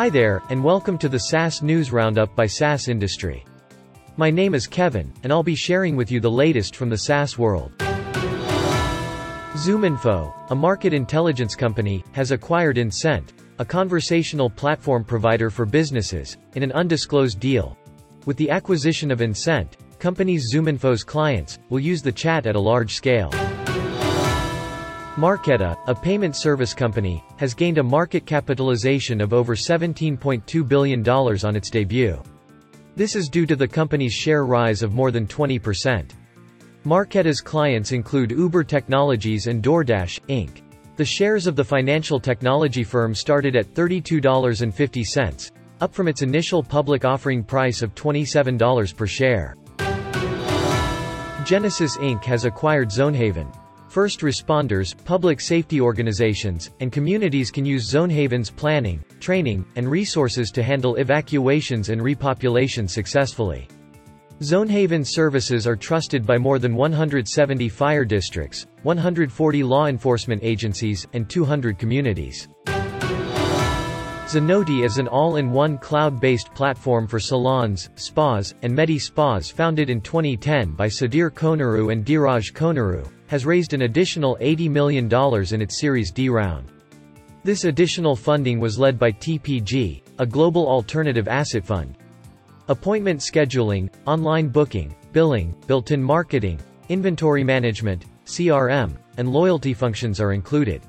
Hi there, and welcome to the SaaS News Roundup by SaaS Industry. My name is Kevin, and I'll be sharing with you the latest from the SaaS world. ZoomInfo, a market intelligence company, has acquired Insent, a conversational platform provider for businesses, in an undisclosed deal. With the acquisition of Insent, companies ZoomInfo's clients will use the chat at a large scale. Marqeta, a payment service company, has gained a market capitalization of over $17.2 billion on its debut. This is due to the company's share rise of more than 20%. Marqeta's clients include Uber Technologies and DoorDash, Inc. The shares of the financial technology firm started at $32.50, up from its initial public offering price of $27 per share. Genasys Inc. has acquired Zonehaven, First responders, public safety organizations, and communities can use Zonehaven's planning, training, and resources to handle evacuations and repopulation successfully. Zone Zonehaven services are trusted by more than 170 fire districts, 140 law enforcement agencies, and 200 communities. Zenoti is an all-in-one cloud-based platform for salons, spas, and medi-spas founded in 2010 by Sudheer Koneru and Dheeraj Koneru, has raised an additional $80 million in its Series D round. This additional funding was led by TPG, a global alternative asset fund. Appointment scheduling, online booking, billing, built-in marketing, inventory management, CRM, and loyalty functions are included.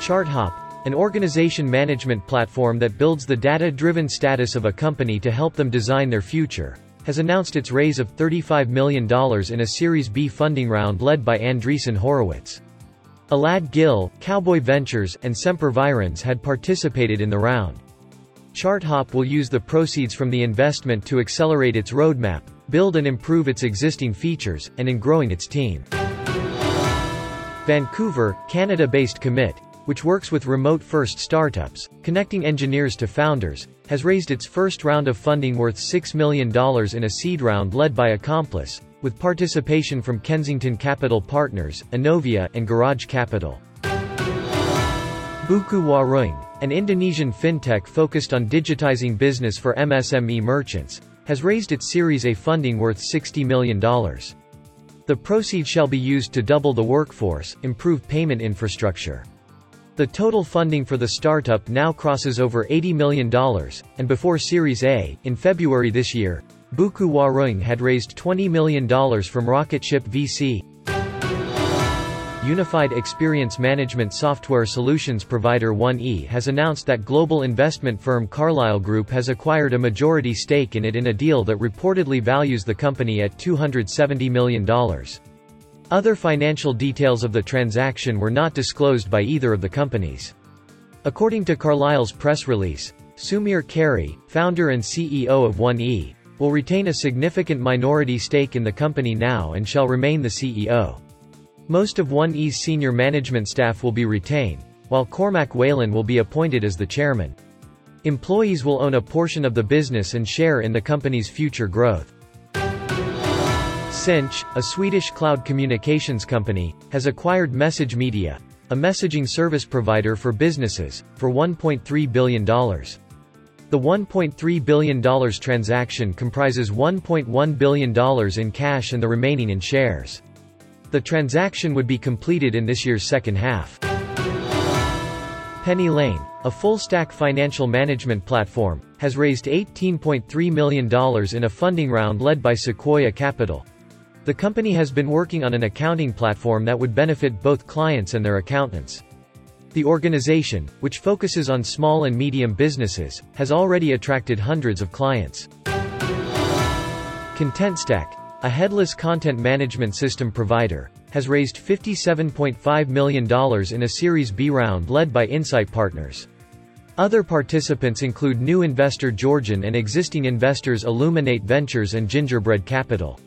ChartHop, an organization management platform that builds the data-driven status of a company to help them design their future, has announced its raise of $35 million in a Series B funding round led by Andreessen Horowitz. Elad Gil, Cowboy Ventures, and Sempervirens had participated in the round. ChartHop will use the proceeds from the investment to accelerate its roadmap, build and improve its existing features, and in growing its team. Vancouver, Canada-based Commit, which works with remote-first startups, connecting engineers to founders, has raised its first round of funding worth $6 million in a seed round led by Accomplice, with participation from Kensington Capital Partners, Inovia, and Garage Capital. BukuWarung, an Indonesian fintech focused on digitizing business for MSME merchants, has raised its Series A funding worth $60 million. The proceeds shall be used to double the workforce, improve payment infrastructure, the total funding for the startup now crosses over $80 million, and before Series A, in February this year, BukuWarung had raised $20 million from Rocketship VC. Unified Experience Management software solutions provider 1E has announced that global investment firm Carlyle Group has acquired a majority stake in it in a deal that reportedly values the company at $270 million. Other financial details of the transaction were not disclosed by either of the companies. According to Carlyle's press release, Sumir Karayi, founder and CEO of 1E, will retain a significant minority stake in the company now and shall remain the CEO. Most of 1E's senior management staff will be retained, while Cormac Whalen will be appointed as the chairman. Employees will own a portion of the business and share in the company's future growth. Sinch, a Swedish cloud communications company, has acquired MessageMedia, a messaging service provider for businesses, for $1.3 billion. The $1.3 billion transaction comprises $1.1 billion in cash and the remaining in shares. The transaction would be completed in this year's second half. Pennylane, a full-stack financial management platform, has raised $18.3 million in a funding round led by Sequoia Capital. The company has been working on an accounting platform that would benefit both clients and their accountants. The organization, which focuses on small and medium businesses, has already attracted hundreds of clients. Contentstack, a headless content management system provider, has raised $57.5 million in a Series B round led by Insight Partners. Other participants include new investor Georgian and existing investors Illuminate Ventures and Gingerbread Capital.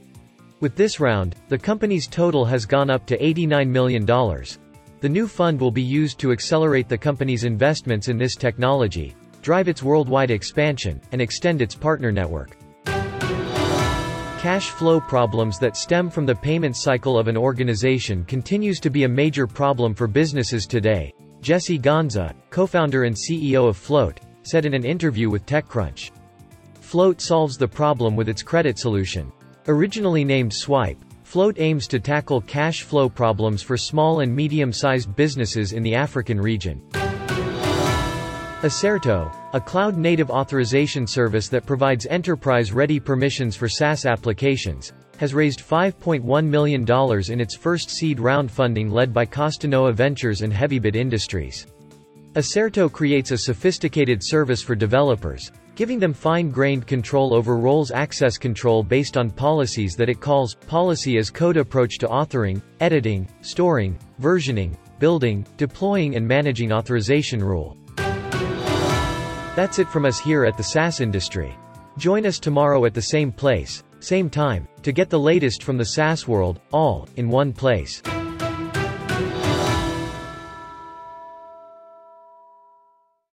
With this round, the company's total has gone up to $89 million. The new fund will be used to accelerate the company's investments in this technology, drive its worldwide expansion, and extend its partner network. Cash flow problems that stem from the payment cycle of an organization continues to be a major problem for businesses today, Jesse Ghansah, co-founder and CEO of Float, said in an interview with TechCrunch. Float solves the problem with its credit solution. Originally named Swipe, Float aims to tackle cash flow problems for small and medium-sized businesses in the African region. Aserto, a cloud-native authorization service that provides enterprise-ready permissions for SaaS applications, has raised $5.1 million in its first seed round funding led by Costanoa Ventures and Heavybit Industries. Aserto creates a sophisticated service for developers, giving them fine-grained control over roles access control based on policies that it calls policy as code approach to authoring, editing, storing, versioning, building, deploying and managing authorization rule. That's it from us here at the SaaS industry. Join us tomorrow at the same place, same time, to get the latest from the SaaS world, all in one place.